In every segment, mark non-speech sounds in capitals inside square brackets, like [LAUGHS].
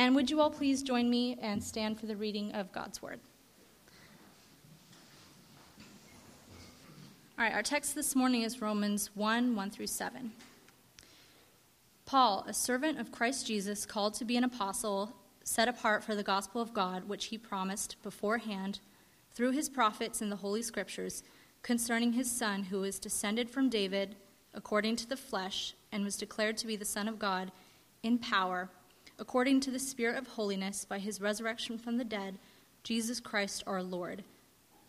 And would you all please join me and stand for the reading of God's Word? All right, our text this morning is Romans 1 1 through 7. Paul, a servant of Christ Jesus, called to be an apostle, set apart for the gospel of God, which he promised beforehand through his prophets in the Holy Scriptures concerning his Son, who was descended from David according to the flesh, and was declared to be the Son of God in power, according to the Spirit of holiness, by his resurrection from the dead, Jesus Christ our Lord,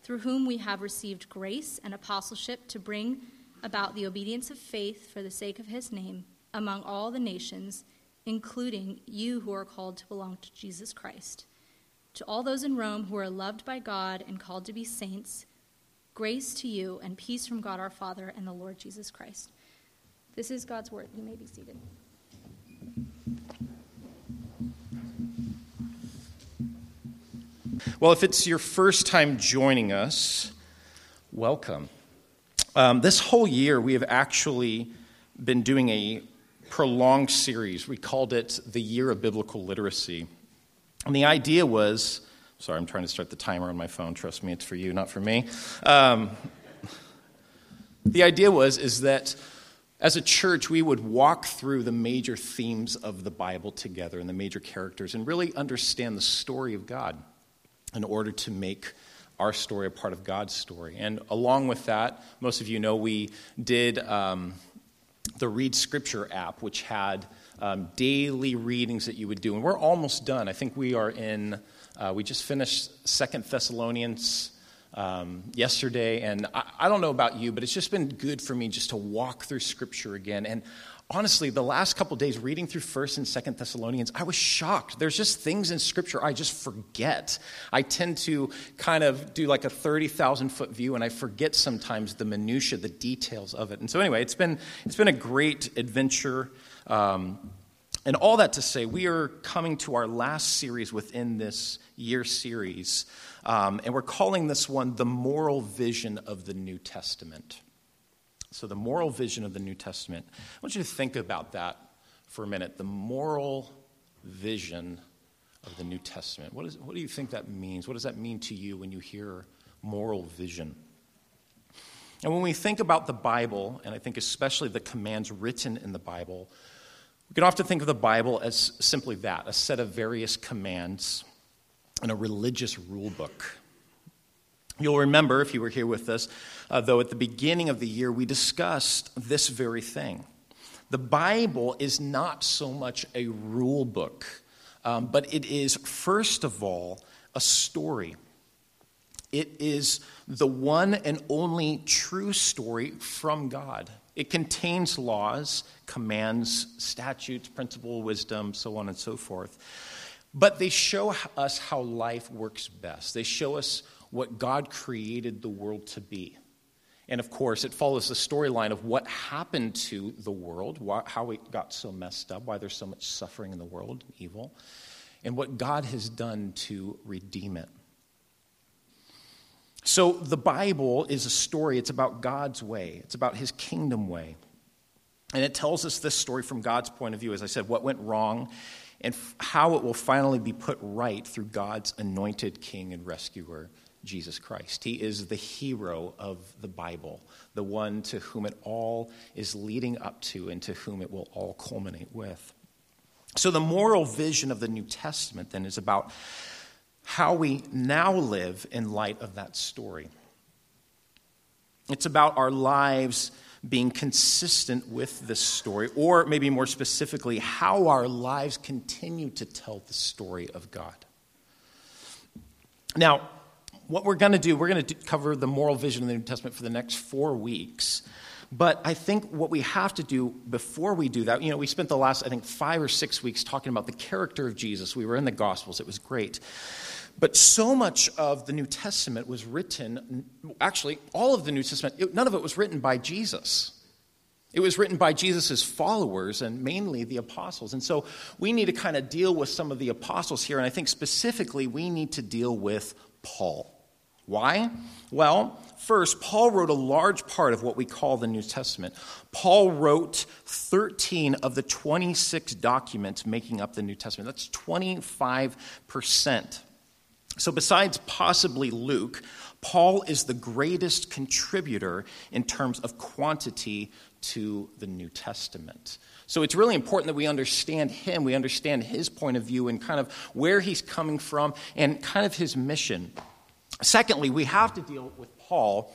through whom we have received grace and apostleship to bring about the obedience of faith for the sake of his name among all the nations, including you who are called to belong to Jesus Christ. To all those in Rome who are loved by God and called to be saints, grace to you and peace from God our Father and the Lord Jesus Christ. This is God's word. You may be seated. Well, if it's your first time joining us, welcome. Um, this whole year, we have actually been doing a prolonged series. We called it the Year of Biblical Literacy. And the idea was sorry, I'm trying to start the timer on my phone. Trust me, it's for you, not for me. Um, the idea was is that as a church, we would walk through the major themes of the Bible together and the major characters and really understand the story of God in order to make our story a part of God's story. And along with that, most of you know we did um, the Read Scripture app, which had um, daily readings that you would do. And we're almost done. I think we are in, uh, we just finished Second Thessalonians um, yesterday. And I, I don't know about you, but it's just been good for me just to walk through Scripture again. And honestly, the last couple days reading through 1st and 2nd Thessalonians, I was shocked. There's just things in Scripture I just forget. I tend to kind of do like a 30,000 foot view, and I forget sometimes the minutiae, the details of it. And so, anyway, it's been, it's been a great adventure. Um, and all that to say, we are coming to our last series within this year series, um, and we're calling this one The Moral Vision of the New Testament. So, the moral vision of the New Testament. I want you to think about that for a minute. The moral vision of the New Testament. What, is, what do you think that means? What does that mean to you when you hear moral vision? And when we think about the Bible, and I think especially the commands written in the Bible, we can often think of the Bible as simply that a set of various commands and a religious rule book. You'll remember, if you were here with us, uh, though at the beginning of the year, we discussed this very thing. The Bible is not so much a rule book, um, but it is, first of all, a story. It is the one and only true story from God. It contains laws, commands, statutes, principle, wisdom, so on and so forth. But they show us how life works best. They show us what God created the world to be. And of course, it follows the storyline of what happened to the world, why, how it got so messed up, why there's so much suffering in the world, evil, and what God has done to redeem it. So the Bible is a story, it's about God's way, it's about his kingdom way. And it tells us this story from God's point of view, as I said, what went wrong and how it will finally be put right through God's anointed king and rescuer, Jesus Christ. He is the hero of the Bible, the one to whom it all is leading up to and to whom it will all culminate with. So, the moral vision of the New Testament then is about how we now live in light of that story. It's about our lives being consistent with this story, or maybe more specifically, how our lives continue to tell the story of God. Now, what we're going to do, we're going to cover the moral vision of the New Testament for the next four weeks. But I think what we have to do before we do that, you know, we spent the last, I think, five or six weeks talking about the character of Jesus. We were in the Gospels, it was great. But so much of the New Testament was written, actually, all of the New Testament, none of it was written by Jesus. It was written by Jesus' followers and mainly the apostles. And so we need to kind of deal with some of the apostles here. And I think specifically we need to deal with Paul. Why? Well, first, Paul wrote a large part of what we call the New Testament. Paul wrote 13 of the 26 documents making up the New Testament. That's 25%. So, besides possibly Luke, Paul is the greatest contributor in terms of quantity to the New Testament. So it's really important that we understand him, we understand his point of view and kind of where he's coming from and kind of his mission. Secondly, we have to deal with Paul.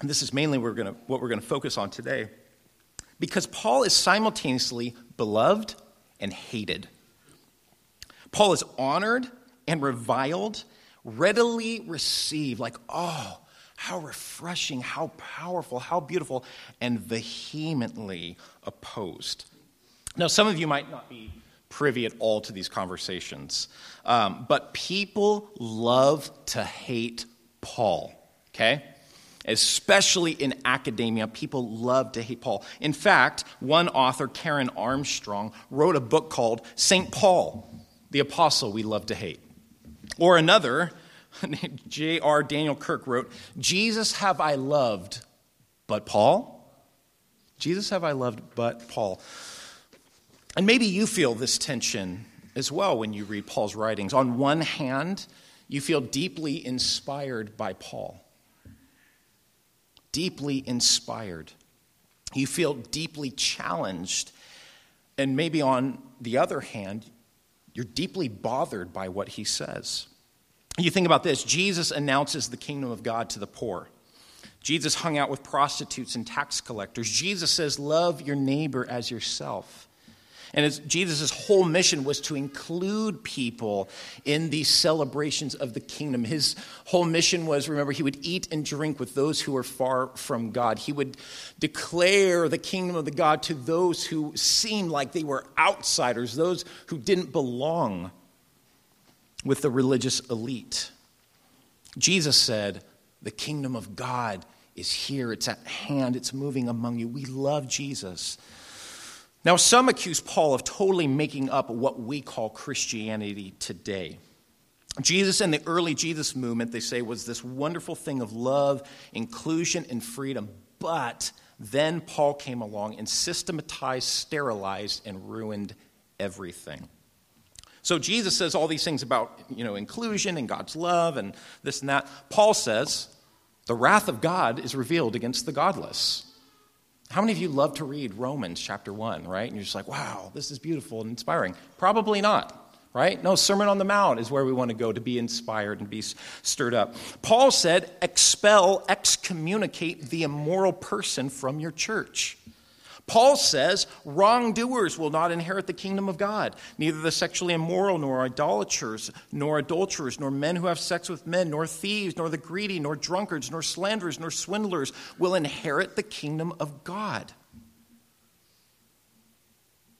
And this is mainly we're going to, what we're going to focus on today. Because Paul is simultaneously beloved and hated. Paul is honored and reviled, readily received, like, oh, how refreshing, how powerful, how beautiful, and vehemently opposed. Now, some of you might not be privy at all to these conversations. Um, but people love to hate Paul, okay? Especially in academia, people love to hate Paul. In fact, one author, Karen Armstrong, wrote a book called St. Paul, the Apostle We Love to Hate. Or another, [LAUGHS] J.R. Daniel Kirk wrote, Jesus have I loved, but Paul? Jesus have I loved, but Paul. And maybe you feel this tension as well when you read Paul's writings. On one hand, you feel deeply inspired by Paul. Deeply inspired. You feel deeply challenged. And maybe on the other hand, you're deeply bothered by what he says. You think about this Jesus announces the kingdom of God to the poor. Jesus hung out with prostitutes and tax collectors. Jesus says, Love your neighbor as yourself. And Jesus' whole mission was to include people in these celebrations of the kingdom. His whole mission was remember, he would eat and drink with those who were far from God. He would declare the kingdom of the God to those who seemed like they were outsiders, those who didn't belong with the religious elite. Jesus said, The kingdom of God is here, it's at hand, it's moving among you. We love Jesus. Now, some accuse Paul of totally making up what we call Christianity today. Jesus and the early Jesus movement, they say, was this wonderful thing of love, inclusion, and freedom. But then Paul came along and systematized, sterilized, and ruined everything. So Jesus says all these things about you know, inclusion and God's love and this and that. Paul says the wrath of God is revealed against the godless. How many of you love to read Romans chapter 1, right? And you're just like, wow, this is beautiful and inspiring. Probably not, right? No, Sermon on the Mount is where we want to go to be inspired and be stirred up. Paul said, expel, excommunicate the immoral person from your church. Paul says wrongdoers will not inherit the kingdom of God. Neither the sexually immoral, nor idolaters, nor adulterers, nor men who have sex with men, nor thieves, nor the greedy, nor drunkards, nor slanderers, nor swindlers will inherit the kingdom of God.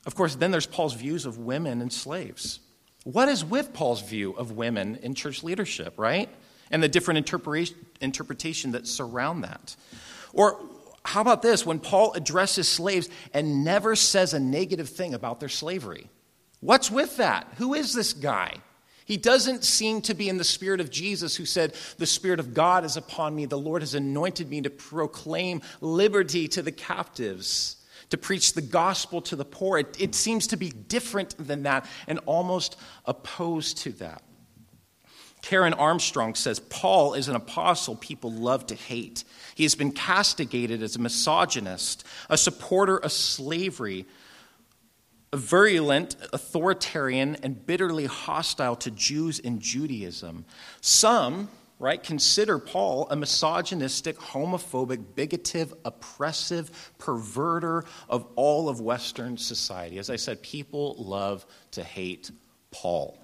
Of course, then there's Paul's views of women and slaves. What is with Paul's view of women in church leadership, right? And the different interpretation that surround that. Or how about this? When Paul addresses slaves and never says a negative thing about their slavery. What's with that? Who is this guy? He doesn't seem to be in the spirit of Jesus, who said, The Spirit of God is upon me. The Lord has anointed me to proclaim liberty to the captives, to preach the gospel to the poor. It, it seems to be different than that and almost opposed to that. Karen Armstrong says Paul is an apostle people love to hate. He has been castigated as a misogynist, a supporter of slavery, a virulent, authoritarian, and bitterly hostile to Jews and Judaism. Some, right, consider Paul a misogynistic, homophobic, bigoted, oppressive perverter of all of Western society. As I said, people love to hate Paul.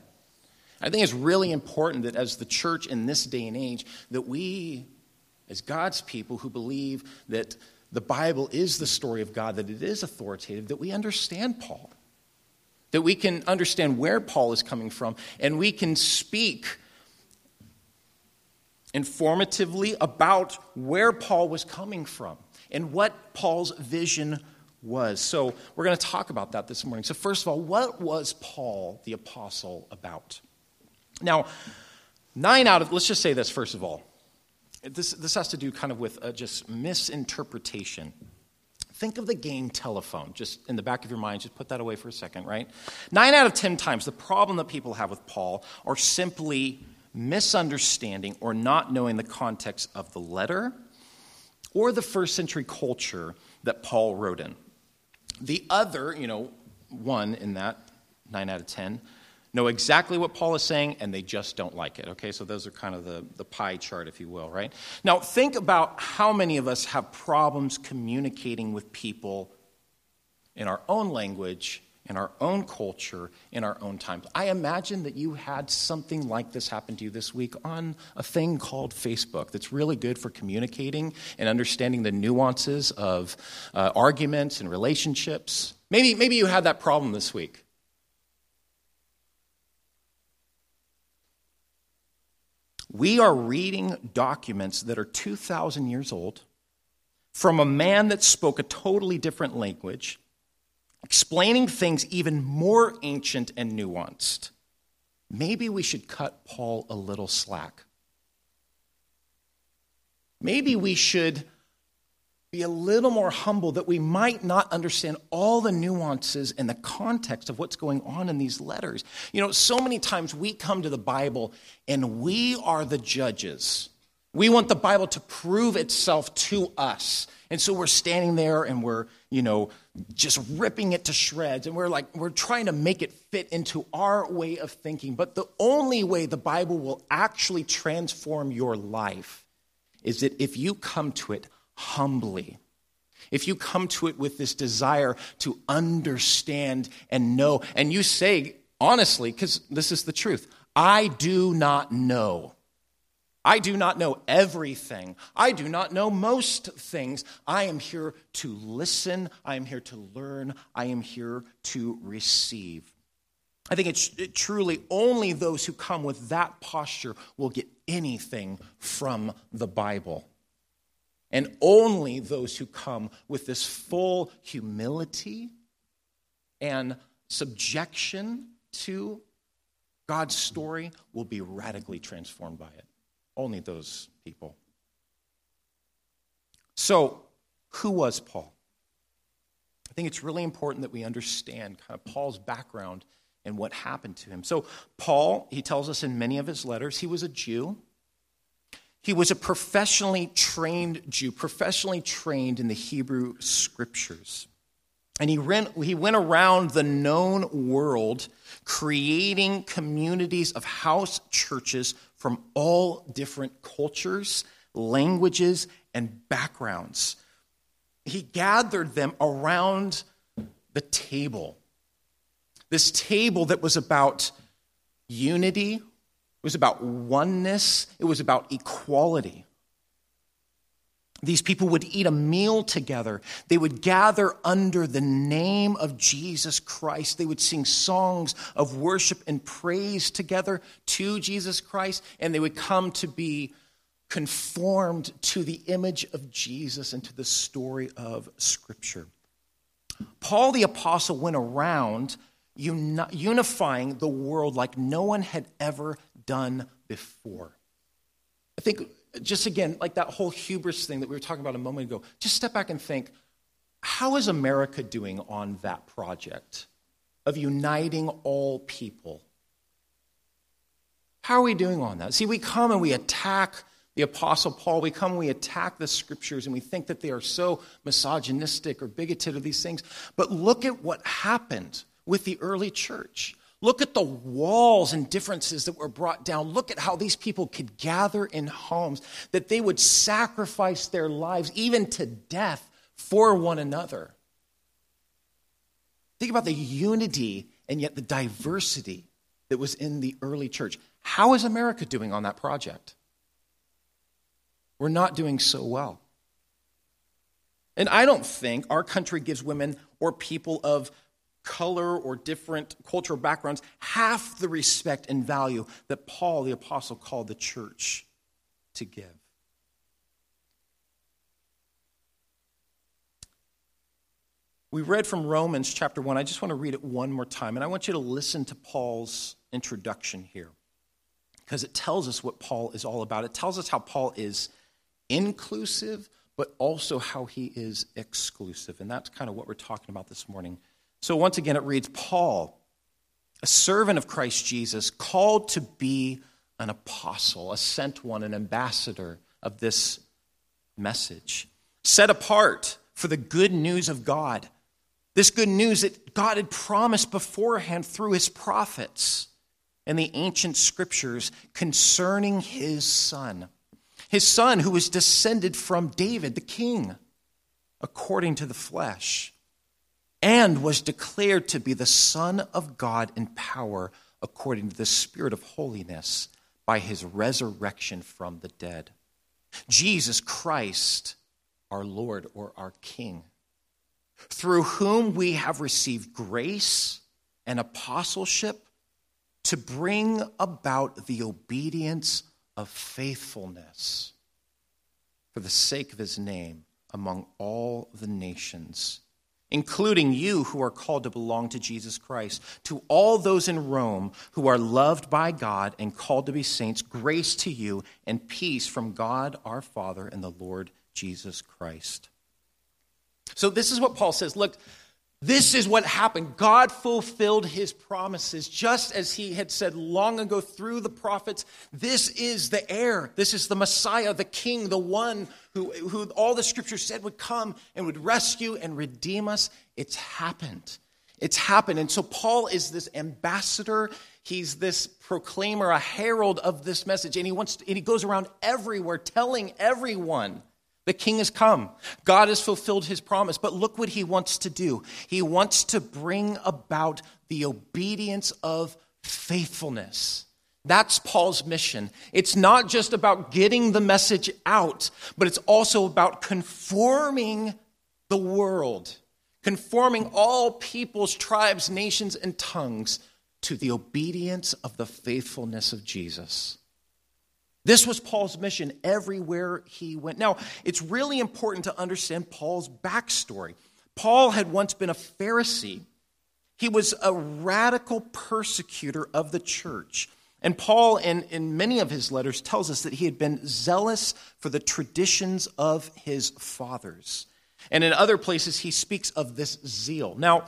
I think it's really important that as the church in this day and age, that we, as God's people who believe that the Bible is the story of God, that it is authoritative, that we understand Paul. That we can understand where Paul is coming from, and we can speak informatively about where Paul was coming from and what Paul's vision was. So, we're going to talk about that this morning. So, first of all, what was Paul the apostle about? Now, Nine out of, let's just say this first of all. This, this has to do kind of with uh, just misinterpretation. Think of the game telephone, just in the back of your mind, just put that away for a second, right? Nine out of ten times, the problem that people have with Paul are simply misunderstanding or not knowing the context of the letter or the first century culture that Paul wrote in. The other, you know, one in that, nine out of ten, know exactly what Paul is saying and they just don't like it. Okay, so those are kind of the, the pie chart, if you will, right? Now, think about how many of us have problems communicating with people in our own language, in our own culture, in our own times. I imagine that you had something like this happen to you this week on a thing called Facebook that's really good for communicating and understanding the nuances of uh, arguments and relationships. Maybe, maybe you had that problem this week. We are reading documents that are 2,000 years old from a man that spoke a totally different language, explaining things even more ancient and nuanced. Maybe we should cut Paul a little slack. Maybe we should be a little more humble that we might not understand all the nuances and the context of what's going on in these letters. You know, so many times we come to the Bible and we are the judges. We want the Bible to prove itself to us. And so we're standing there and we're, you know, just ripping it to shreds. And we're like, we're trying to make it fit into our way of thinking. But the only way the Bible will actually transform your life is that if you come to it humbly, if you come to it with this desire to understand and know, and you say, honestly, because this is the truth, I do not know. I do not know everything. I do not know most things. I am here to listen. I am here to learn. I am here to receive. I think it's it truly only those who come with that posture will get anything from the Bible. And only those who come with this full humility and subjection to God's story will be radically transformed by it. Only those people. So, who was Paul? I think it's really important that we understand kind of Paul's background and what happened to him. So, Paul, he tells us in many of his letters, he was a Jew. He was a professionally trained Jew, professionally trained in the Hebrew scriptures. And he went, he went around the known world creating communities of house churches from all different cultures, languages, and backgrounds. He gathered them around the table. This table that was about unity, it was about oneness, it was about equality. These people would eat a meal together. They would gather under the name of Jesus Christ. They would sing songs of worship and praise together to Jesus Christ, and they would come to be conformed to the image of Jesus and to the story of Scripture. Paul the Apostle went around unifying the world like no one had ever done before. I think, just again, like that whole hubris thing that we were talking about a moment ago, just step back and think how is America doing on that project of uniting all people? How are we doing on that? See, we come and we attack the Apostle Paul, we come and we attack the scriptures and we think that they are so misogynistic or bigoted or these things. But look at what happened with the early church. Look at the walls and differences that were brought down. Look at how these people could gather in homes, that they would sacrifice their lives, even to death, for one another. Think about the unity and yet the diversity that was in the early church. How is America doing on that project? We're not doing so well. And I don't think our country gives women or people of color or different cultural backgrounds half the respect and value that Paul the Apostle called the church to give. We read from Romans chapter 1. I just want to read it one more time, and I want you to listen to Paul's introduction here. because it tells us what Paul is all about. It tells us how Paul is inclusive, but also how he is exclusive. And that's kind of what we're talking about this morning. So once again, it reads Paul, a servant of Christ Jesus, called to be an apostle, a sent one, an ambassador of this message, set apart for the good news of God. This good news that God had promised beforehand through his prophets and the ancient scriptures concerning his son. His son, who was descended from David, the king, according to the flesh, and was declared to be the Son of God in power according to the Spirit of holiness by his resurrection from the dead. Jesus Christ, our Lord or our King, through whom we have received grace and apostleship to bring about the obedience of faithfulness for the sake of his name among all the nations, including you who are called to belong to Jesus Christ. To all those in Rome who are loved by God and called to be saints, grace to you and peace from God our Father and the Lord Jesus Christ. So, this is what Paul says. Look, this is what happened. God fulfilled his promises just as he had said long ago through the prophets. This is the heir. This is the Messiah, the king, the one who, who all the scriptures said would come and would rescue and redeem us. It's happened. It's happened. And so Paul is this ambassador. He's this proclaimer, a herald of this message. And he wants to, and he goes around everywhere telling everyone the king has come. God has fulfilled his promise. But look what he wants to do. He wants to bring about the obedience of faithfulness. That's Paul's mission. It's not just about getting the message out, but it's also about conforming the world, conforming all peoples, tribes, nations, and tongues to the obedience of the faithfulness of Jesus. This was Paul's mission everywhere he went. Now, it's really important to understand Paul's backstory. Paul had once been a Pharisee, he was a radical persecutor of the church. And Paul, in, in many of his letters, tells us that he had been zealous for the traditions of his fathers. And in other places, he speaks of this zeal. Now,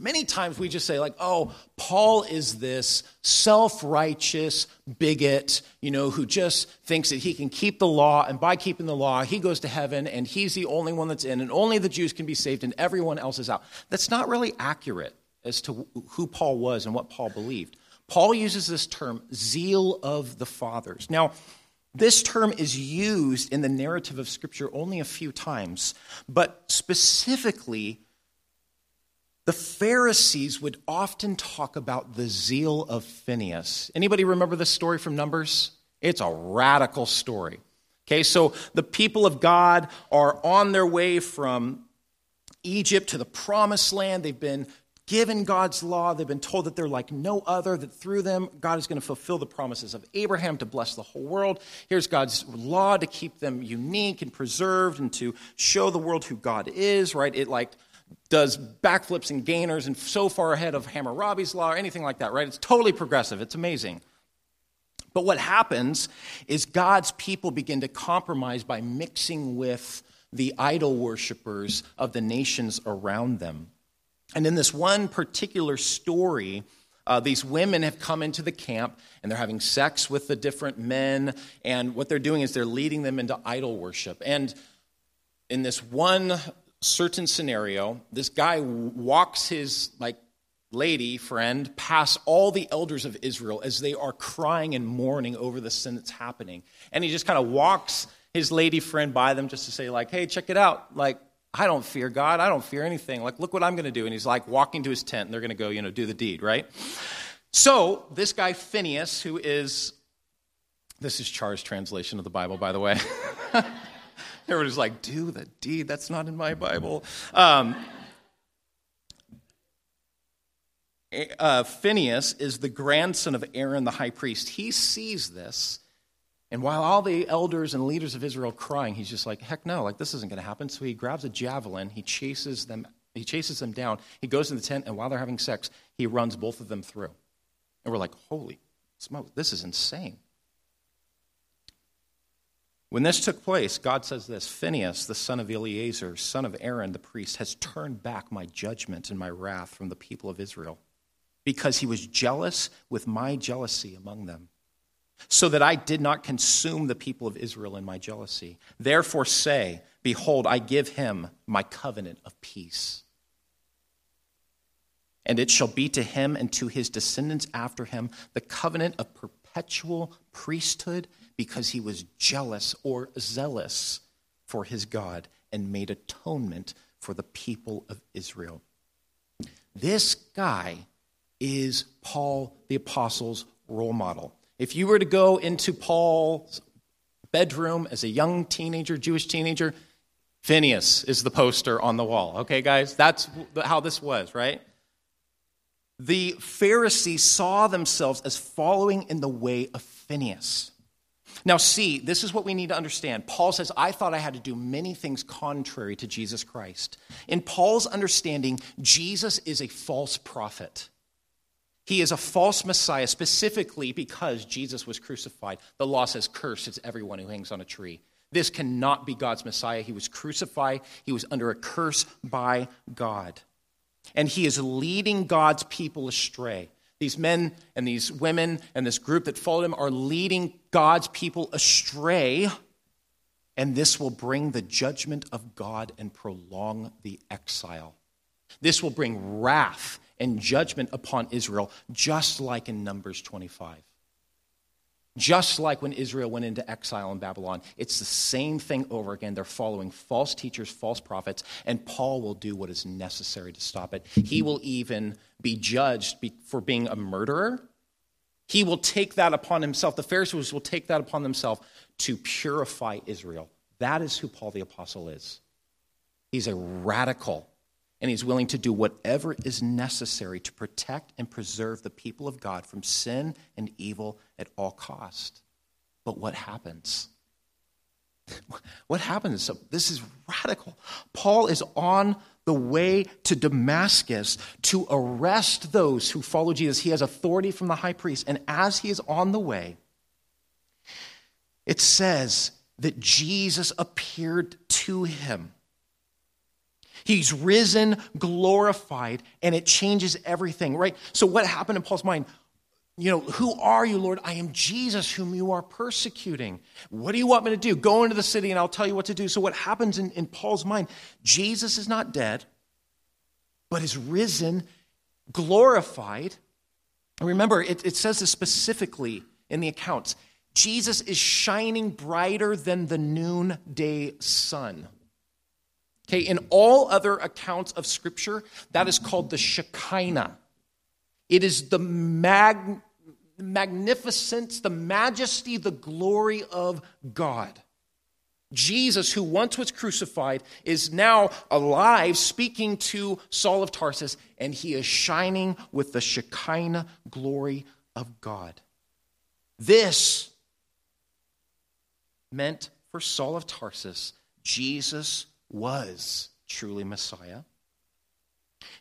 Many times we just say, like, oh, Paul is this self righteous bigot, you know, who just thinks that he can keep the law, and by keeping the law, he goes to heaven, and he's the only one that's in, and only the Jews can be saved, and everyone else is out. That's not really accurate as to who Paul was and what Paul believed. Paul uses this term, zeal of the fathers. Now, this term is used in the narrative of Scripture only a few times, but specifically, the Pharisees would often talk about the zeal of Phineas. Anybody remember this story from Numbers? It's a radical story. Okay, so the people of God are on their way from Egypt to the promised land. They've been given God's law. They've been told that they're like no other, that through them, God is going to fulfill the promises of Abraham to bless the whole world. Here's God's law to keep them unique and preserved and to show the world who God is, right? It like does backflips and gainers and so far ahead of Hammurabi's law or anything like that, right? It's totally progressive. It's amazing. But what happens is God's people begin to compromise by mixing with the idol worshippers of the nations around them. And in this one particular story, uh, these women have come into the camp and they're having sex with the different men. And what they're doing is they're leading them into idol worship. And in this one certain scenario, this guy walks his like lady friend past all the elders of Israel as they are crying and mourning over the sin that's happening. And he just kind of walks his lady friend by them just to say like, "Hey, check it out. Like I don't fear God. I don't fear anything. Like look what I'm going to do." And he's like walking to his tent and they're going to go, you know, do the deed, right? So, this guy Phineas who is this is Char's translation of the Bible, by the way. [LAUGHS] [LAUGHS] Everybody's like, do the deed. That's not in my Bible. Um, uh, Phineas is the grandson of Aaron the high priest. He sees this, and while all the elders and leaders of Israel are crying, he's just like, heck no, like this isn't going to happen. So he grabs a javelin, he chases them, he chases them down. He goes in the tent, and while they're having sex, he runs both of them through. And we're like, holy smoke, This is insane. When this took place, God says this Phinehas, the son of Eleazar, son of Aaron, the priest, has turned back my judgment and my wrath from the people of Israel because he was jealous with my jealousy among them, so that I did not consume the people of Israel in my jealousy. Therefore, say, Behold, I give him my covenant of peace. And it shall be to him and to his descendants after him the covenant of perpetual priesthood, because he was jealous or zealous for his God and made atonement for the people of Israel. This guy is Paul the Apostle's role model. If you were to go into Paul's bedroom as a young teenager, Jewish teenager, Phineas is the poster on the wall. Okay, guys? That's how this was, right? The Pharisees saw themselves as following in the way of Phinehas. Now, see, this is what we need to understand. Paul says, I thought I had to do many things contrary to Jesus Christ. In Paul's understanding, Jesus is a false prophet. He is a false Messiah specifically because Jesus was crucified. The law says, Cursed is everyone who hangs on a tree. This cannot be God's Messiah. He was crucified, he was under a curse by God. And he is leading God's people astray. These men and these women and this group that followed him are leading God's people astray. And this will bring the judgment of God and prolong the exile. This will bring wrath and judgment upon Israel, just like in Numbers 25. Just like when Israel went into exile in Babylon, it's the same thing over again. They're following false teachers, false prophets, and Paul will do what is necessary to stop it. He will even be judged for being a murderer. He will take that upon himself. The Pharisees will take that upon themselves to purify Israel. That is who Paul the Apostle is. He's a radical and he's willing to do whatever is necessary to protect and preserve the people of God from sin and evil at all cost. But what happens? [LAUGHS] What happens? So this is radical. Paul is on the way to Damascus to arrest those who follow Jesus. He has authority from the high priest. And as he is on the way, it says that Jesus appeared to him. He's risen, glorified, and it changes everything, right? So, what happened in Paul's mind? You know, who are you, Lord? I am Jesus, whom you are persecuting. What do you want me to do? Go into the city and I'll tell you what to do. So, what happens in, in Paul's mind? Jesus is not dead, but is risen, glorified. And remember, it, it says this specifically in the accounts Jesus is shining brighter than the noonday sun. Okay, in all other accounts of Scripture, that is called the Shekinah. It is the mag- magnificence, the majesty, the glory of God. Jesus, who once was crucified, is now alive, speaking to Saul of Tarsus, and he is shining with the Shekinah glory of God. This meant for Saul of Tarsus, Jesus was truly Messiah.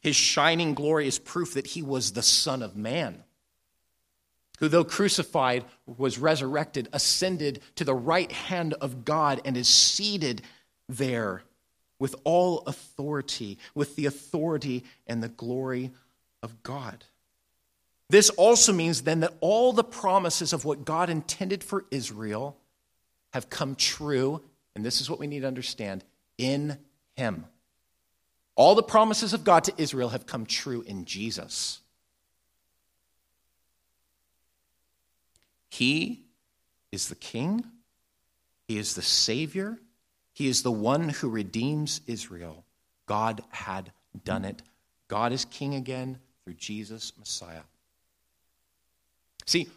His shining glory is proof that he was the Son of Man, who, though crucified, was resurrected, ascended to the right hand of God, and is seated there with all authority, with the authority and the glory of God. This also means then that all the promises of what God intended for Israel have come true, and this is what we need to understand in him. All the promises of God to Israel have come true in Jesus. He is the king, he is the savior, he is the one who redeems Israel. God had done it. God is king again through Jesus, Messiah. See,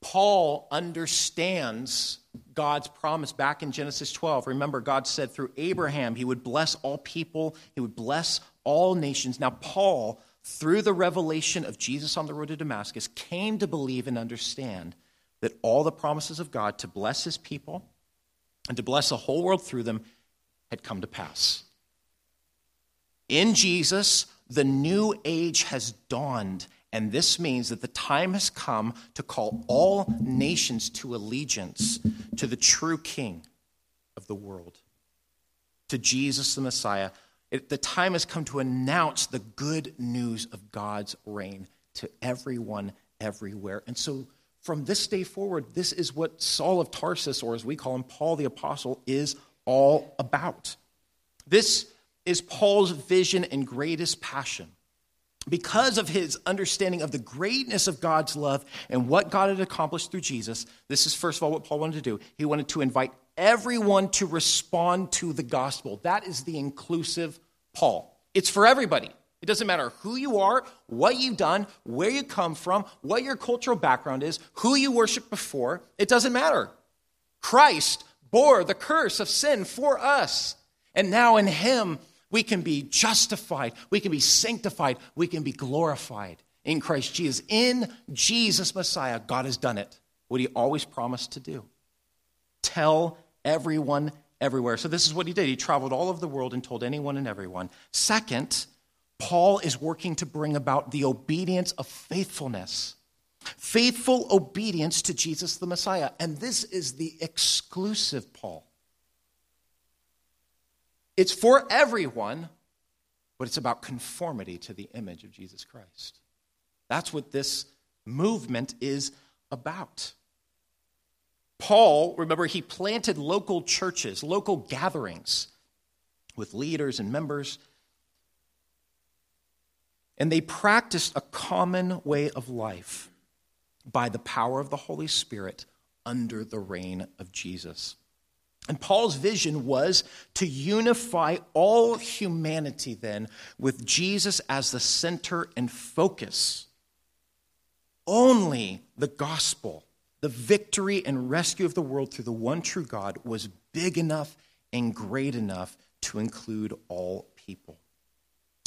Paul understands God's promise back in Genesis 12. Remember, God said through Abraham he would bless all people, he would bless all nations. Now, Paul, through the revelation of Jesus on the road to Damascus, came to believe and understand that all the promises of God to bless his people and to bless the whole world through them had come to pass. In Jesus, the new age has dawned And this means that the time has come to call all nations to allegiance to the true King of the world, to Jesus the Messiah. It, the time has come to announce the good news of God's reign to everyone, everywhere. And so, from this day forward, this is what Saul of Tarsus, or as we call him, Paul the Apostle, is all about. This is Paul's vision and greatest passion because of his understanding of the greatness of God's love and what God had accomplished through Jesus, this is first of all what Paul wanted to do. He wanted to invite everyone to respond to the gospel. That is the inclusive Paul. It's for everybody. It doesn't matter who you are, what you've done, where you come from, what your cultural background is, who you worship before. It doesn't matter. Christ bore the curse of sin for us. And now in him, we can be justified. We can be sanctified. We can be glorified in Christ Jesus. In Jesus Messiah, God has done it. What he always promised to do tell everyone everywhere. So, this is what he did. He traveled all over the world and told anyone and everyone. Second, Paul is working to bring about the obedience of faithfulness. Faithful obedience to Jesus the Messiah. And this is the exclusive Paul. It's for everyone, but it's about conformity to the image of Jesus Christ. That's what this movement is about. Paul, remember, he planted local churches, local gatherings with leaders and members. And they practiced a common way of life by the power of the Holy Spirit under the reign of Jesus. And Paul's vision was to unify all humanity then with Jesus as the center and focus. Only the gospel, the victory and rescue of the world through the one true God, was big enough and great enough to include all people.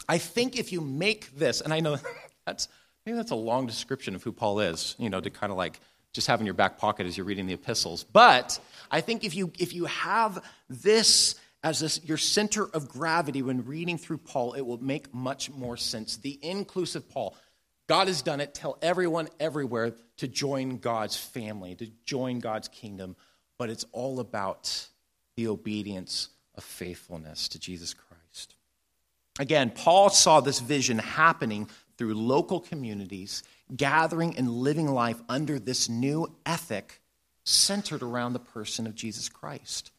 I think if you make this, and I know [LAUGHS] that's maybe that's a long description of who Paul is, you know, to kind of like just have in your back pocket as you're reading the epistles. But I think if you if you have this as this, your center of gravity when reading through Paul, it will make much more sense. The inclusive Paul. God has done it. Tell everyone everywhere to join God's family, to join God's kingdom. But it's all about the obedience of faithfulness to Jesus Christ. Again, Paul saw this vision happening through local communities gathering and living life under this new ethic centered around the person of Jesus Christ.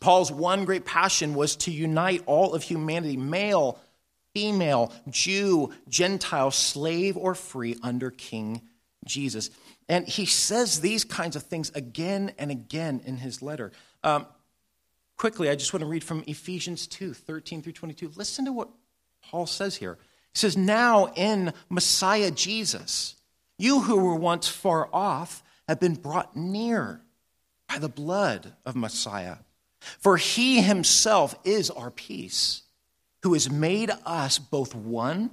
Paul's one great passion was to unite all of humanity, male, female, Jew, Gentile, slave, or free, under King Jesus. And he says these kinds of things again and again in his letter. Um, quickly, I just want to read from Ephesians 2 13 through 22. Listen to what Paul says here. He says, Now in Messiah Jesus, you who were once far off have been brought near by the blood of Messiah. For he himself is our peace, who has made us both one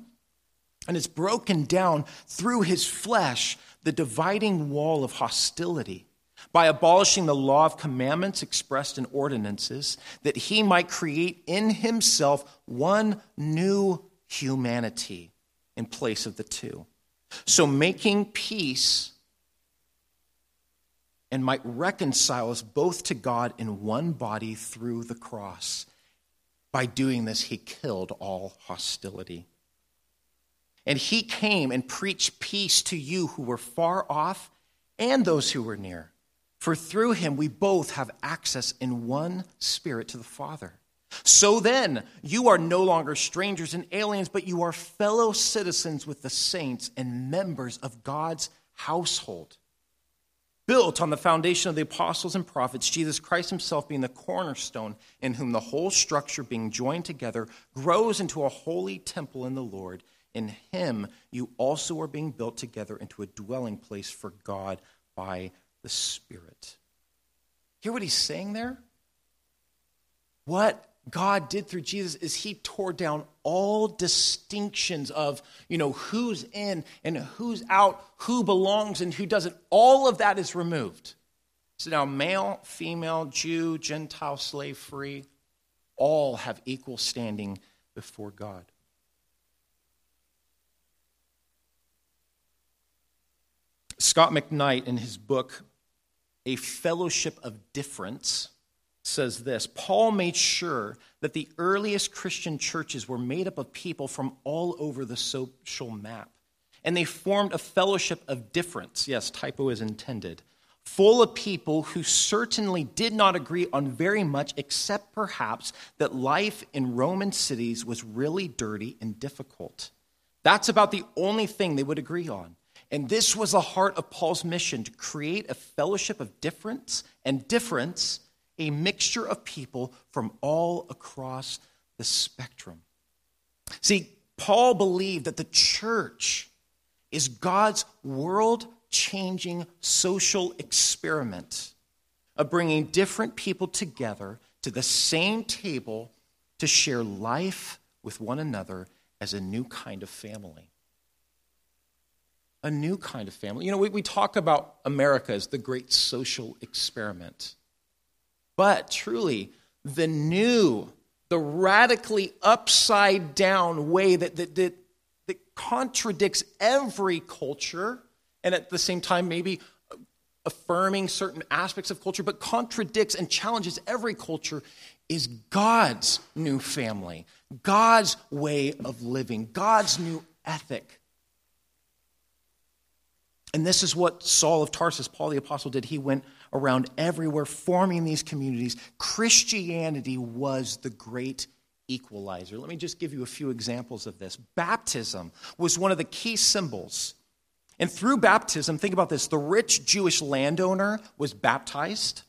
and has broken down through his flesh the dividing wall of hostility by abolishing the law of commandments expressed in ordinances, that he might create in himself one new humanity in place of the two. So, making peace and might reconcile us both to God in one body through the cross. By doing this, he killed all hostility. And he came and preached peace to you who were far off and those who were near. For through him we both have access in one spirit to the Father. So then, you are no longer strangers and aliens, but you are fellow citizens with the saints and members of God's household. Built on the foundation of the apostles and prophets, Jesus Christ himself being the cornerstone, in whom the whole structure being joined together grows into a holy temple in the Lord. In him, you also are being built together into a dwelling place for God by the Spirit. Hear what he's saying there? What God did through Jesus is he tore down all distinctions of, you know, who's in and who's out, who belongs and who doesn't. All of that is removed. So now male, female, Jew, Gentile, slave free, all have equal standing before God. Scot McKnight, in his book, A Fellowship of Differents, says this Paul made sure that the earliest Christian churches were made up of people from all over the social map. And they formed a fellowship of differents. Yes, typo is intended. Full of people who certainly did not agree on very much, except perhaps that life in Roman cities was really dirty and difficult. That's about the only thing they would agree on. And this was the heart of Paul's mission to create a fellowship of difference and difference a mixture of people from all across the spectrum. See, Paul believed that the church is God's world changing social experiment of bringing different people together to the same table to share life with one another as a new kind of family. A new kind of family. You know, we, we talk about America as the great social experiment. But truly, the new, the radically upside down way that, that, that, that contradicts every culture, and at the same time, maybe affirming certain aspects of culture, but contradicts and challenges every culture, is God's new family, God's way of living, God's new ethic. And this is what Saul of Tarsus, Paul the Apostle, did. He went around everywhere, forming these communities. Christianity was the great equalizer. Let me just give you a few examples of this. Baptism was one of the key symbols. And through baptism, think about this the rich Jewish landowner was baptized,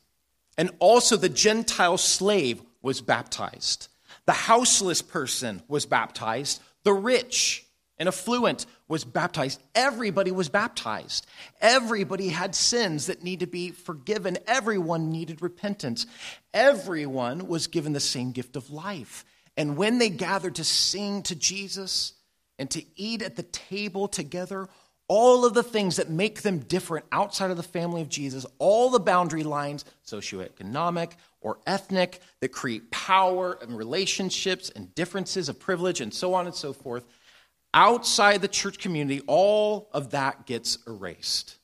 and also the Gentile slave was baptized. The houseless person was baptized. The rich and affluent was baptized. Everybody was baptized. Everybody had sins that need to be forgiven. Everyone needed repentance. Everyone was given the same gift of life. And when they gathered to sing to Jesus and to eat at the table together, all of the things that make them different outside of the family of Jesus, all the boundary lines, socioeconomic or ethnic, that create power and relationships and differences of privilege and so on and so forth, outside the church community, all of that gets erased.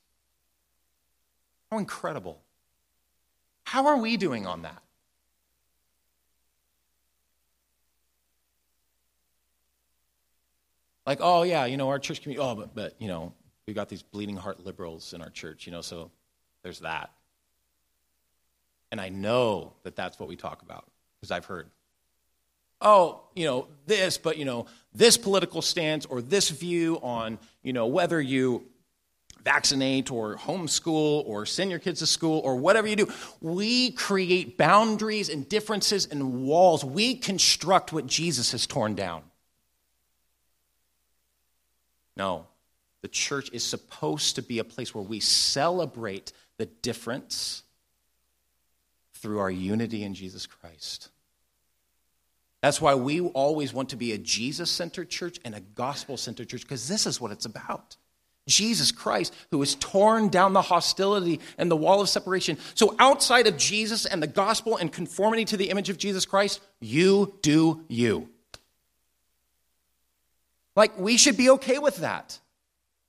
How incredible. How are we doing on that? Like, oh, yeah, you know, our church community, oh, but, but, you know, we've got these bleeding heart liberals in our church, you know, so there's that. And I know that that's what we talk about because I've heard oh, you know, this, but, you know, this political stance or this view on, you know, whether you vaccinate or homeschool or send your kids to school or whatever you do. We create boundaries and differences and walls. We construct what Jesus has torn down. No, the church is supposed to be a place where we celebrate the difference through our unity in Jesus Christ. That's why we always want to be a Jesus centered church and a gospel centered church, because this is what it's about. Jesus Christ, who has torn down the hostility and the wall of separation. So, outside of Jesus and the gospel and conformity to the image of Jesus Christ, you do you. Like, we should be okay with that.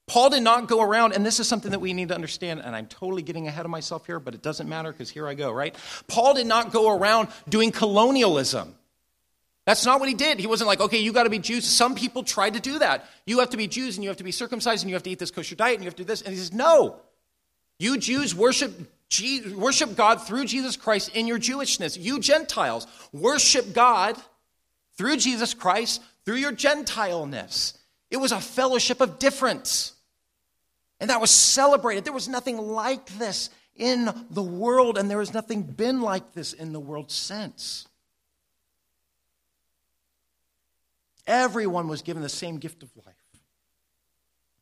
Paul did not go around, and this is something that we need to understand, and I'm totally getting ahead of myself here, but it doesn't matter because here I go, right? Paul did not go around doing colonialism. That's not what he did. He wasn't like, okay, you got to be Jews. Some people tried to do that. You have to be Jews and you have to be circumcised and you have to eat this kosher diet and you have to do this. And he says, no. You Jews worship, worship God through Jesus Christ in your Jewishness. You Gentiles worship God through Jesus Christ through your Gentileness. It was a fellowship of differents. And that was celebrated. There was nothing like this in the world, and there has nothing been like this in the world since. Everyone was given the same gift of life.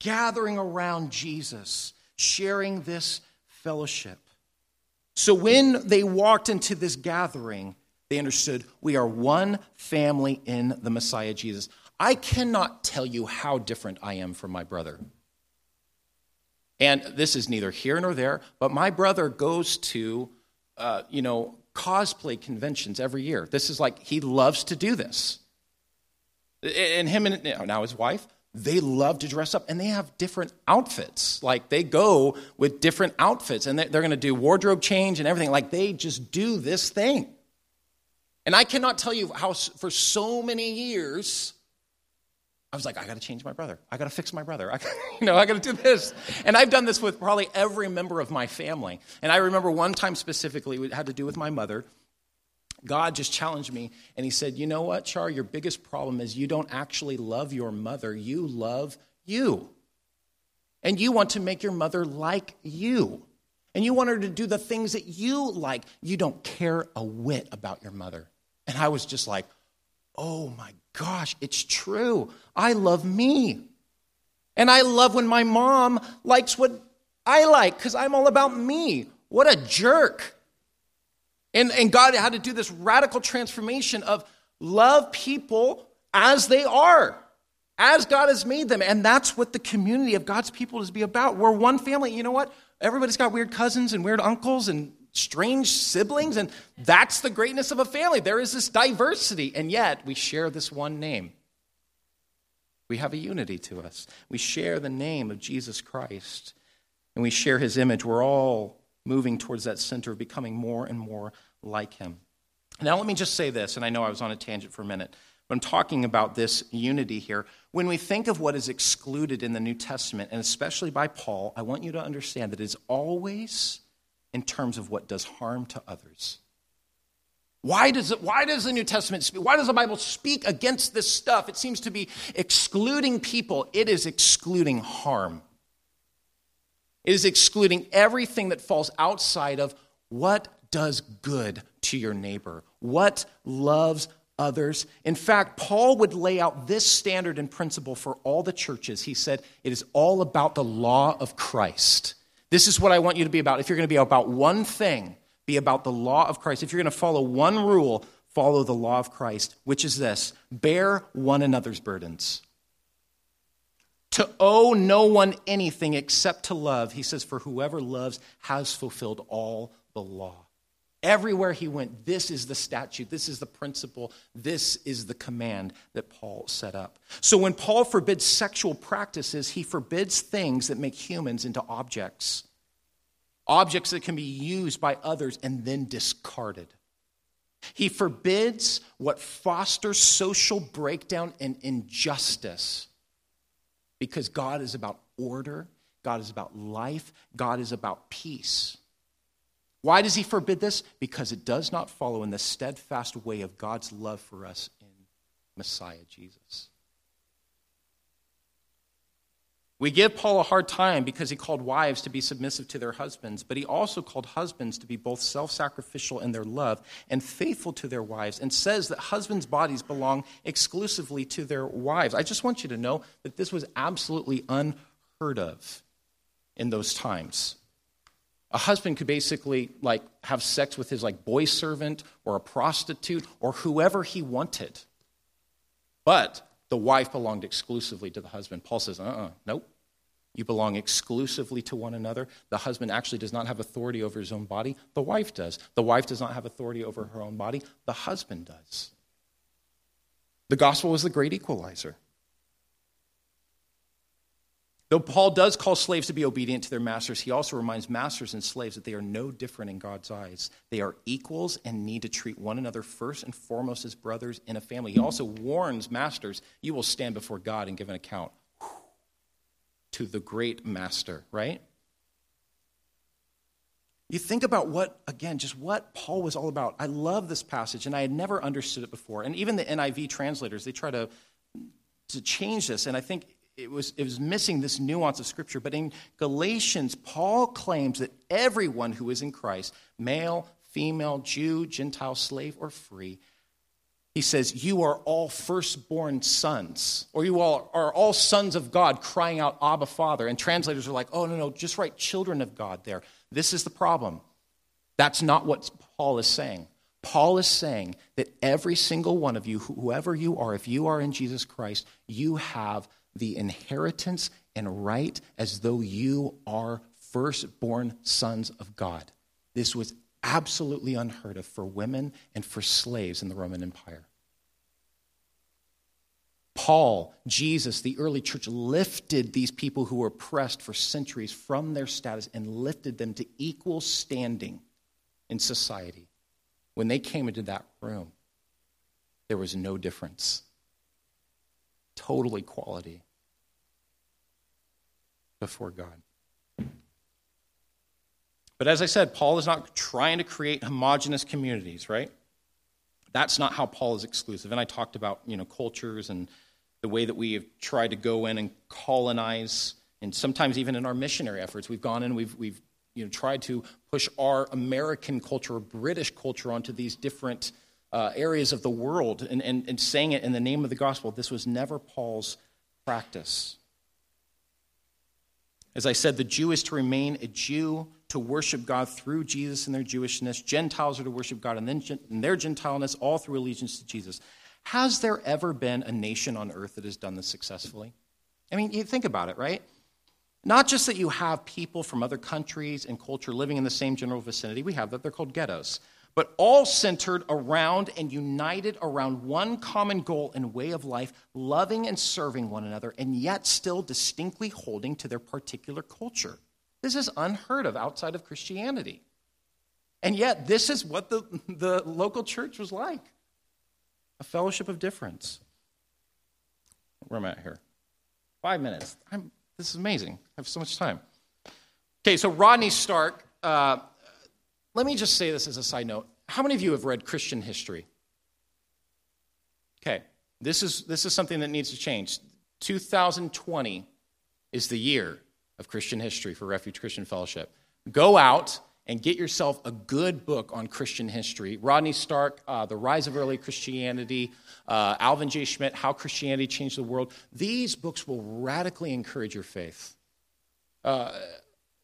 Gathering around Jesus, sharing this fellowship. So when they walked into this gathering, they understood we are one family in the Messiah Jesus. I cannot tell you how different I am from my brother. And this is neither here nor there, but my brother goes to, uh, you know, cosplay conventions every year. This is like, he loves to do this. And him and now his wife, they love to dress up and they have different outfits. Like they go with different outfits and they're going to do wardrobe change and everything. Like they just do this thing. And I cannot tell you how, for so many years, I was like, I got to change my brother. I got to fix my brother. I, got [LAUGHS] you know, I got to do this. And I've done this with probably every member of my family. And I remember one time specifically, it had to do with my mother. God just challenged me and he said, You know what, Char? Your biggest problem is you don't actually love your mother, you love you. And you want to make your mother like you. And you want her to do the things that you like. You don't care a whit about your mother. And I was just like, Oh my gosh, it's true. I love me. And I love when my mom likes what I like because I'm all about me. What a jerk. And, and God had to do this radical transformation of love people as they are, as God has made them. And that's what the community of God's people is be about. We're one family. You know what? Everybody's got weird cousins and weird uncles and strange siblings, and that's the greatness of a family. There is this diversity, and yet we share this one name. We have a unity to us. We share the name of Jesus Christ, and we share his image. We're all moving towards that center of becoming more and more like him. Now, let me just say this, and I know I was on a tangent for a minute, but I'm talking about this unity here. When we think of what is excluded in the New Testament, and especially by Paul, I want you to understand that it is always in terms of what does harm to others. Why does, it, why does the New Testament speak? Why does the Bible speak against this stuff? It seems to be excluding people, it is excluding harm. It is excluding everything that falls outside of what does good to your neighbor, what loves others. In fact, Paul would lay out this standard and principle for all the churches. He said, It is all about the law of Christ. This is what I want you to be about. If you're going to be about one thing, be about the law of Christ. If you're going to follow one rule, follow the law of Christ, which is this bear one another's burdens to owe no one anything except to love. He says, For whoever loves has fulfilled all the law. Everywhere he went, this is the statute, this is the principle, this is the command that Paul set up. So when Paul forbids sexual practices, he forbids things that make humans into objects, objects that can be used by others and then discarded. He forbids what fosters social breakdown and injustice because God is about order, God is about life, God is about peace. Why does he forbid this? Because it does not follow in the steadfast way of God's love for us in Messiah Jesus. We give Paul a hard time because he called wives to be submissive to their husbands, but he also called husbands to be both self sacrificial in their love and faithful to their wives, and says that husbands' bodies belong exclusively to their wives. I just want you to know that this was absolutely unheard of in those times. A husband could basically like have sex with his like boy servant or a prostitute or whoever he wanted. But the wife belonged exclusively to the husband. Paul says, uh uh-uh, uh nope. You belong exclusively to one another. The husband actually does not have authority over his own body. The wife does. The wife does not have authority over her own body. The husband does. The gospel is the great equalizer. Though Paul does call slaves to be obedient to their masters, he also reminds masters and slaves that they are no different in God's eyes. They are equals and need to treat one another first and foremost as brothers in a family. He also warns masters, you will stand before God and give an account to the great master, right? You think about what, again, just what Paul was all about. I love this passage, and I had never understood it before. And even the NIV translators, they try to, to change this, and I think it was, it was missing this nuance of Scripture. But in Galatians, Paul claims that everyone who is in Christ, male, female, Jew, Gentile, slave, or free, he says, You are all firstborn sons, or you all are all sons of God crying out, Abba, Father. And translators are like, Oh, no, no, just write children of God there. This is the problem. That's not what Paul is saying. Paul is saying that every single one of you, whoever you are, if you are in Jesus Christ, you have the inheritance and right as though you are firstborn sons of God. This was absolutely unheard of for women and for slaves in the Roman Empire. Paul, Jesus, the early church lifted these people who were oppressed for centuries from their status and lifted them to equal standing in society. When they came into that room, there was no difference. Total equality before God. But as I said, Paul is not trying to create homogenous communities, right? That's not how Paul is exclusive. And I talked about, you know, cultures and the way that we have tried to go in and colonize, and sometimes even in our missionary efforts, we've gone in, we've, we've you know, tried to push our American culture or British culture onto these different uh, areas of the world and, and, and saying it in the name of the gospel. This was never Paul's practice. As I said, the Jew is to remain a Jew to worship God through Jesus and their Jewishness. Gentiles are to worship God in their Gentileness, all through allegiance to Jesus. Has there ever been a nation on earth that has done this successfully? I mean, you think about it, right? Not just that you have people from other countries and culture living in the same general vicinity, we have that, they're called ghettos, but all centered around and united around one common goal and way of life, loving and serving one another, and yet still distinctly holding to their particular culture. This is unheard of outside of Christianity. And yet, this is what the, [LAUGHS] the local church was like a fellowship of differents. Where am I at here? Five minutes. I'm, this is amazing. I have so much time. Okay, so Rodney Stark, uh, let me just say this as a side note. How many of you have read Christian history? Okay, this is, this is something that needs to change. 2020 is the year of Christian history for Refuge Christian Fellowship. Go out and get yourself a good book on Christian history. Rodney Stark, uh, The Rise of Early Christianity, uh, Alvin J. Schmidt, How Christianity Changed the World. These books will radically encourage your faith. Uh,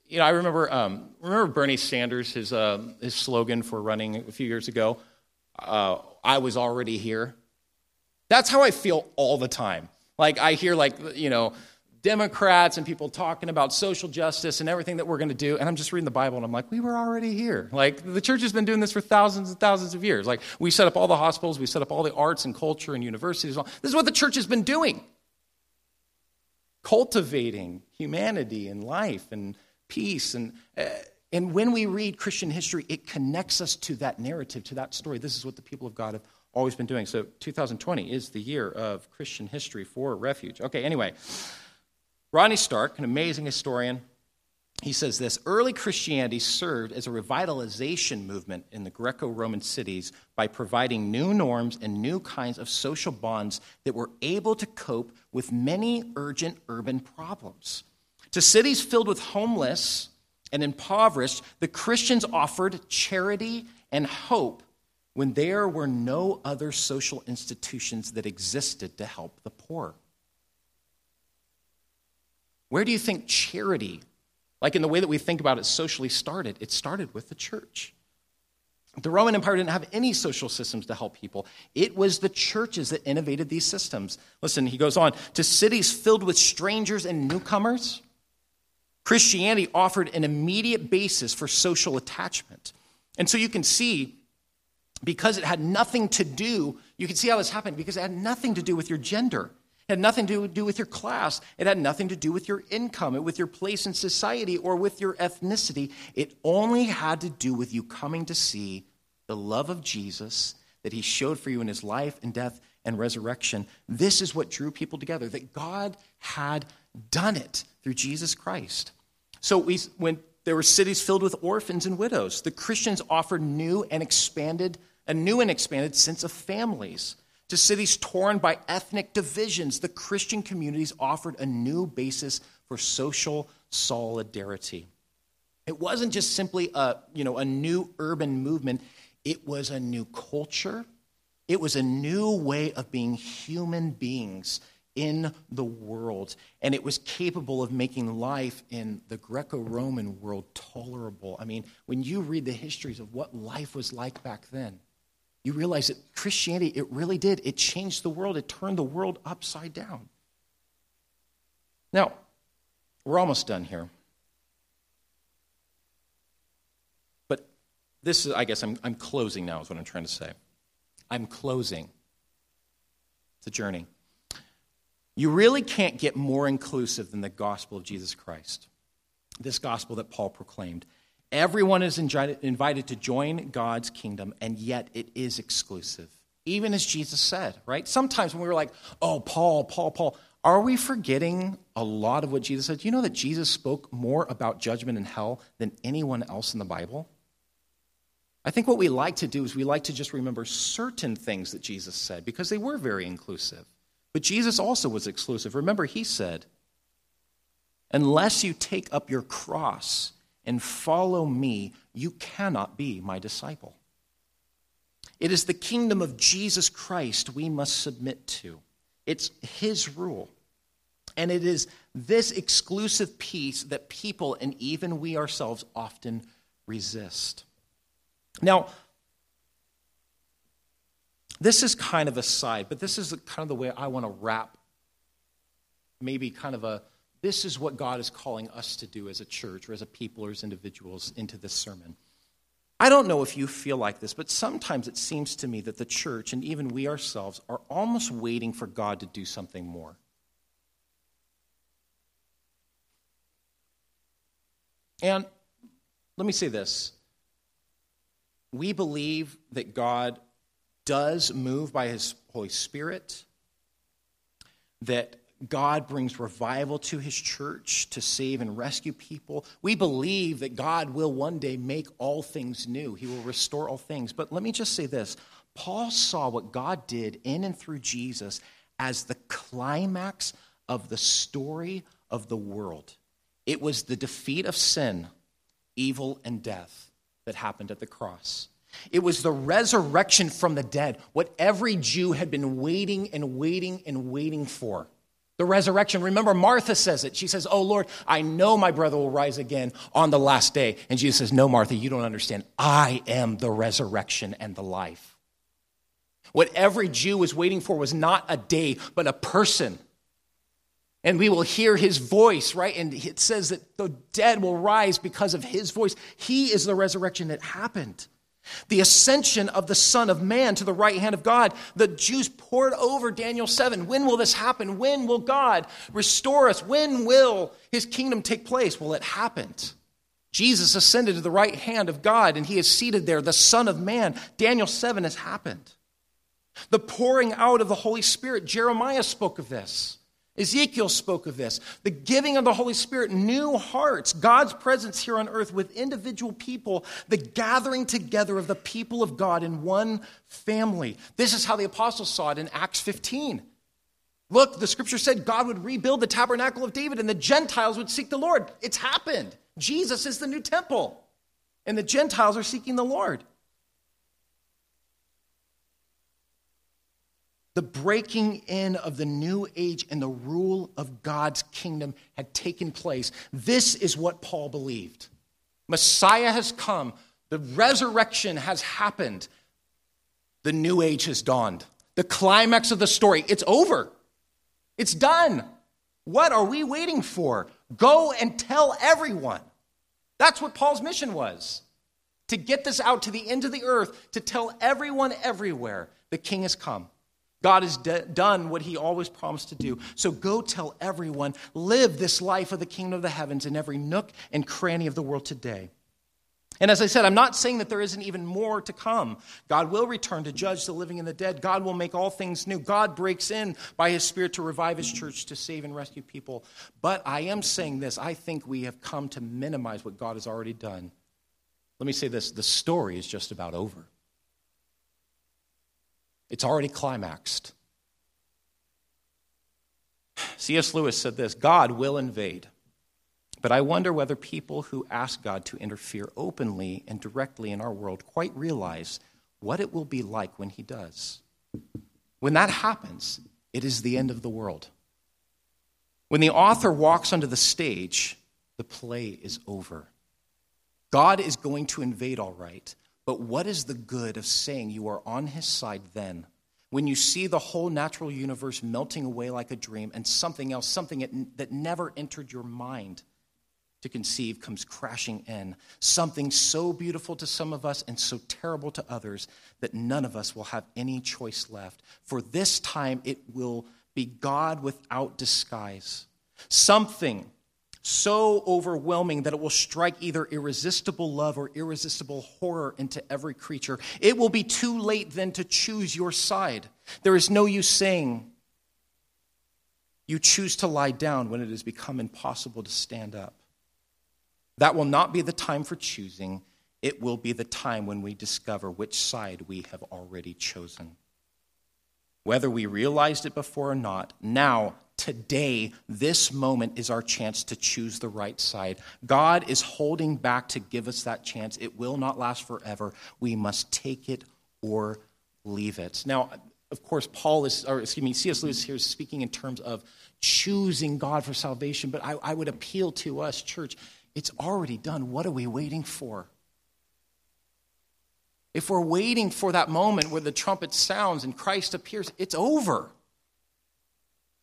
you know, I remember, um, remember Bernie Sanders, his, uh, his slogan for running a few years ago? Uh, I was already here. That's how I feel all the time. Like, I hear, like, you know, Democrats and people talking about social justice and everything that we're going to do. And I'm just reading the Bible and I'm like, we were already here. Like, the church has been doing this for thousands and thousands of years. Like, we set up all the hospitals, we set up all the arts and culture and universities. This is what the church has been doing cultivating humanity and life and peace. And, uh, and when we read Christian history, it connects us to that narrative, to that story. This is what the people of God have always been doing. So 2020 is the year of Christian history for refuge. Okay, anyway. Rodney Stark, an amazing historian, he says this early Christianity served as a revitalization movement in the Greco Roman cities by providing new norms and new kinds of social bonds that were able to cope with many urgent urban problems. To cities filled with homeless and impoverished, the Christians offered charity and hope when there were no other social institutions that existed to help the poor. Where do you think charity, like in the way that we think about it socially, started? It started with the church. The Roman Empire didn't have any social systems to help people. It was the churches that innovated these systems. Listen, he goes on to cities filled with strangers and newcomers. Christianity offered an immediate basis for social attachment. And so you can see, because it had nothing to do, you can see how this happened, because it had nothing to do with your gender. It had nothing to do with your class. It had nothing to do with your income, with your place in society, or with your ethnicity. It only had to do with you coming to see the love of Jesus that he showed for you in his life and death and resurrection. This is what drew people together, that God had done it through Jesus Christ. So we, when there were cities filled with orphans and widows, the Christians offered new and expanded, a new and expanded sense of families to cities torn by ethnic divisions, the Christian communities offered a new basis for social solidarity. It wasn't just simply a, you know, a new urban movement, it was a new culture. It was a new way of being human beings in the world. And it was capable of making life in the Greco Roman world tolerable. I mean, when you read the histories of what life was like back then, you realize that Christianity, it really did. It changed the world, it turned the world upside down. Now, we're almost done here. But this is, I guess, I'm, I'm closing now, is what I'm trying to say. I'm closing. It's a journey. You really can't get more inclusive than the gospel of Jesus Christ, this gospel that Paul proclaimed. Everyone is invited to join God's kingdom, and yet it is exclusive, even as Jesus said, right? Sometimes when we were like, oh, Paul, Paul, Paul, are we forgetting a lot of what Jesus said? Do you know that Jesus spoke more about judgment and hell than anyone else in the Bible? I think what we like to do is we like to just remember certain things that Jesus said because they were very inclusive. But Jesus also was exclusive. Remember, he said, Unless you take up your cross and follow me, you cannot be my disciple. It is the kingdom of Jesus Christ we must submit to. It's his rule. And it is this exclusive peace that people and even we ourselves often resist. Now, this is kind of a side, but this is kind of the way I want to wrap maybe kind of a this is what God is calling us to do as a church or as a people or as individuals into this sermon. I don't know if you feel like this, but sometimes it seems to me that the church and even we ourselves are almost waiting for God to do something more. And let me say this we believe that God does move by his Holy Spirit, that God brings revival to his church to save and rescue people. We believe that God will one day make all things new, he will restore all things. But let me just say this Paul saw what God did in and through Jesus as the climax of the story of the world. It was the defeat of sin, evil, and death that happened at the cross. It was the resurrection from the dead, what every Jew had been waiting and waiting and waiting for. The resurrection. Remember, Martha says it. She says, Oh Lord, I know my brother will rise again on the last day. And Jesus says, No, Martha, you don't understand. I am the resurrection and the life. What every Jew was waiting for was not a day, but a person and we will hear his voice, right? And it says that the dead will rise because of his voice. He is the resurrection that happened. The ascension of the Son of Man to the right hand of God. The Jews poured over Daniel 7. When will this happen? When will God restore us? When will his kingdom take place? Well, it happened. Jesus ascended to the right hand of God and he is seated there, the Son of Man. Daniel 7 has happened. The pouring out of the Holy Spirit, Jeremiah spoke of this. Ezekiel spoke of this. The giving of the Holy Spirit, new hearts, God's presence here on earth with individual people, the gathering together of the people of God in one family. This is how the apostles saw it in Acts 15. Look, the scripture said God would rebuild the tabernacle of David and the Gentiles would seek the Lord. It's happened. Jesus is the new temple, and the Gentiles are seeking the Lord. The breaking in of the new age and the rule of God's kingdom had taken place. This is what Paul believed. Messiah has come, the resurrection has happened, the new age has dawned. The climax of the story, it's over. It's done. What are we waiting for? Go and tell everyone. That's what Paul's mission was to get this out to the end of the earth, to tell everyone everywhere the king has come. God has d- done what he always promised to do. So go tell everyone, live this life of the kingdom of the heavens in every nook and cranny of the world today. And as I said, I'm not saying that there isn't even more to come. God will return to judge the living and the dead. God will make all things new. God breaks in by his Spirit to revive his church, to save and rescue people. But I am saying this I think we have come to minimize what God has already done. Let me say this the story is just about over. It's already climaxed. C.S. Lewis said this God will invade, but I wonder whether people who ask God to interfere openly and directly in our world quite realize what it will be like when He does. When that happens, it is the end of the world. When the author walks onto the stage, the play is over. God is going to invade, all right, but what is the good of saying you are on his side then? When you see the whole natural universe melting away like a dream and something else, something that never entered your mind to conceive, comes crashing in. Something so beautiful to some of us and so terrible to others that none of us will have any choice left. For this time it will be God without disguise. Something so overwhelming that it will strike either irresistible love or irresistible horror into every creature. It will be too late then to choose your side. There is no use saying, you choose to lie down when it has become impossible to stand up. That will not be the time for choosing. It will be the time when we discover which side we have already chosen. Whether we realized it before or not, now, today, this moment is our chance to choose the right side. God is holding back to give us that chance. It will not last forever. We must take it or leave it. Now, of course, Paul is, or excuse me, C.S. Lewis here is speaking in terms of choosing God for salvation, but I, I would appeal to us, church, it's already done. What are we waiting for? If we're waiting for that moment where the trumpet sounds and Christ appears, it's over.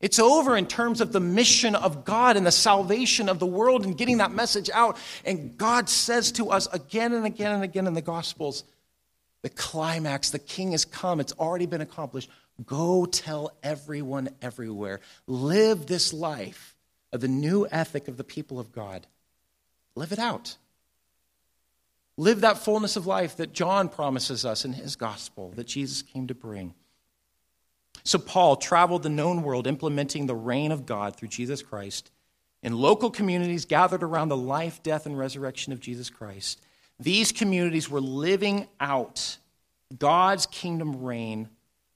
It's over in terms of the mission of God and the salvation of the world and getting that message out. And God says to us again and again and again in the Gospels, the climax, the king has come, it's already been accomplished. Go tell everyone everywhere. Live this life of the new ethic of the people of God. Live it out. Live that fullness of life that John promises us in his gospel that Jesus came to bring. So, Paul traveled the known world implementing the reign of God through Jesus Christ in local communities gathered around the life, death, and resurrection of Jesus Christ. These communities were living out God's kingdom reign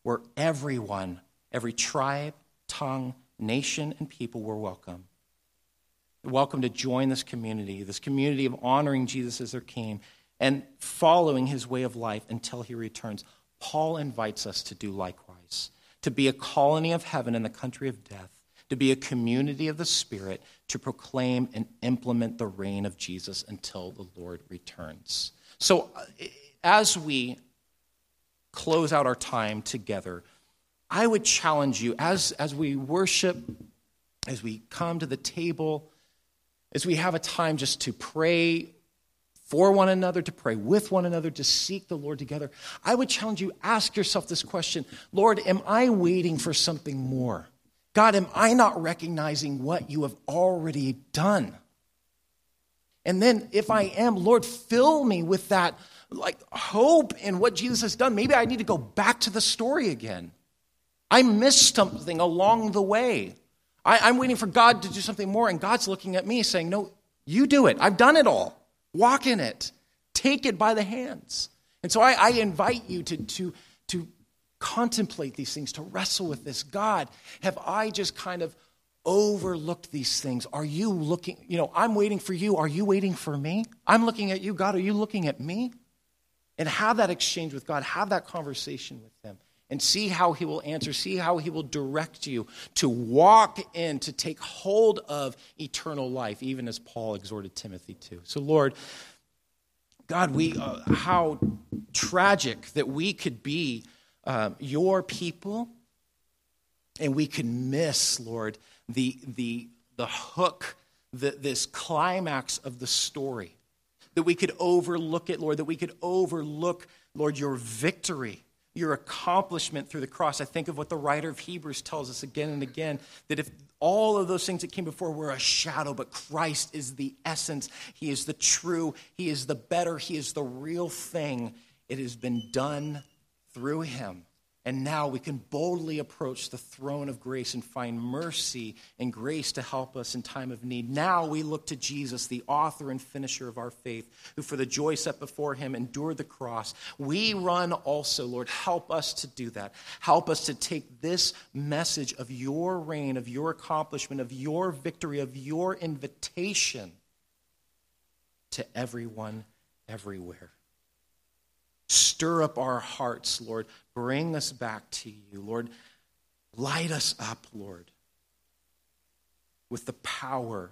where everyone, every tribe, tongue, nation, and people were welcome. Welcome to join this community, this community of honoring Jesus as their king and following his way of life until he returns. Paul invites us to do likewise, to be a colony of heaven in the country of death, to be a community of the Spirit, to proclaim and implement the reign of Jesus until the Lord returns. So, uh, as we close out our time together, I would challenge you as, as we worship, as we come to the table, as we have a time just to pray for one another, to pray with one another, to seek the Lord together, I would challenge you ask yourself this question Lord, am I waiting for something more? God, am I not recognizing what you have already done? And then, if I am, Lord, fill me with that like hope in what Jesus has done. Maybe I need to go back to the story again. I missed something along the way. I, am waiting for God to do something more, and God's looking at me saying, No, you do it. I've done it all. Walk in it. Take it by the hands. And so I, I invite you to, to, to contemplate these things, to wrestle with this. God, have I just kind of overlooked these things? Are you looking, you know, I'm waiting for you. Are you waiting for me? I'm looking at you. God, are you looking at me? And have that exchange with God, have that conversation with Him, and see how He will answer, see how He will direct you to walk in, to take hold of eternal life, even as Paul exhorted Timothy to. So, Lord, God, we, uh, how tragic that we could be uh, your people and we could miss, Lord, the, the, the hook, the, this climax of the story that we could overlook it, Lord, that we could overlook, Lord, your victory, your accomplishment through the cross. I think of what the writer of Hebrews tells us again and again that if all of those things that came before were a shadow, but Christ is the essence, He is the true, He is the better, He is the real thing. It has been done through Him. And now we can boldly approach the throne of grace and find mercy and grace to help us in time of need. Now we look to Jesus, the author and finisher of our faith, who for the joy set before him endured the cross. We run also, Lord. Help us to do that. Help us to take this message of your reign, of your accomplishment, of your victory, of your invitation to everyone, everywhere. Stir up our hearts, Lord. Bring us back to you, Lord. Light us up, Lord, with the power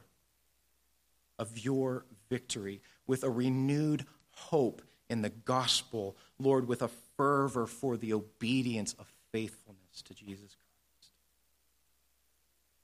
of your victory, with a renewed hope in the gospel, Lord, with a fervor for the obedience of faithfulness to Jesus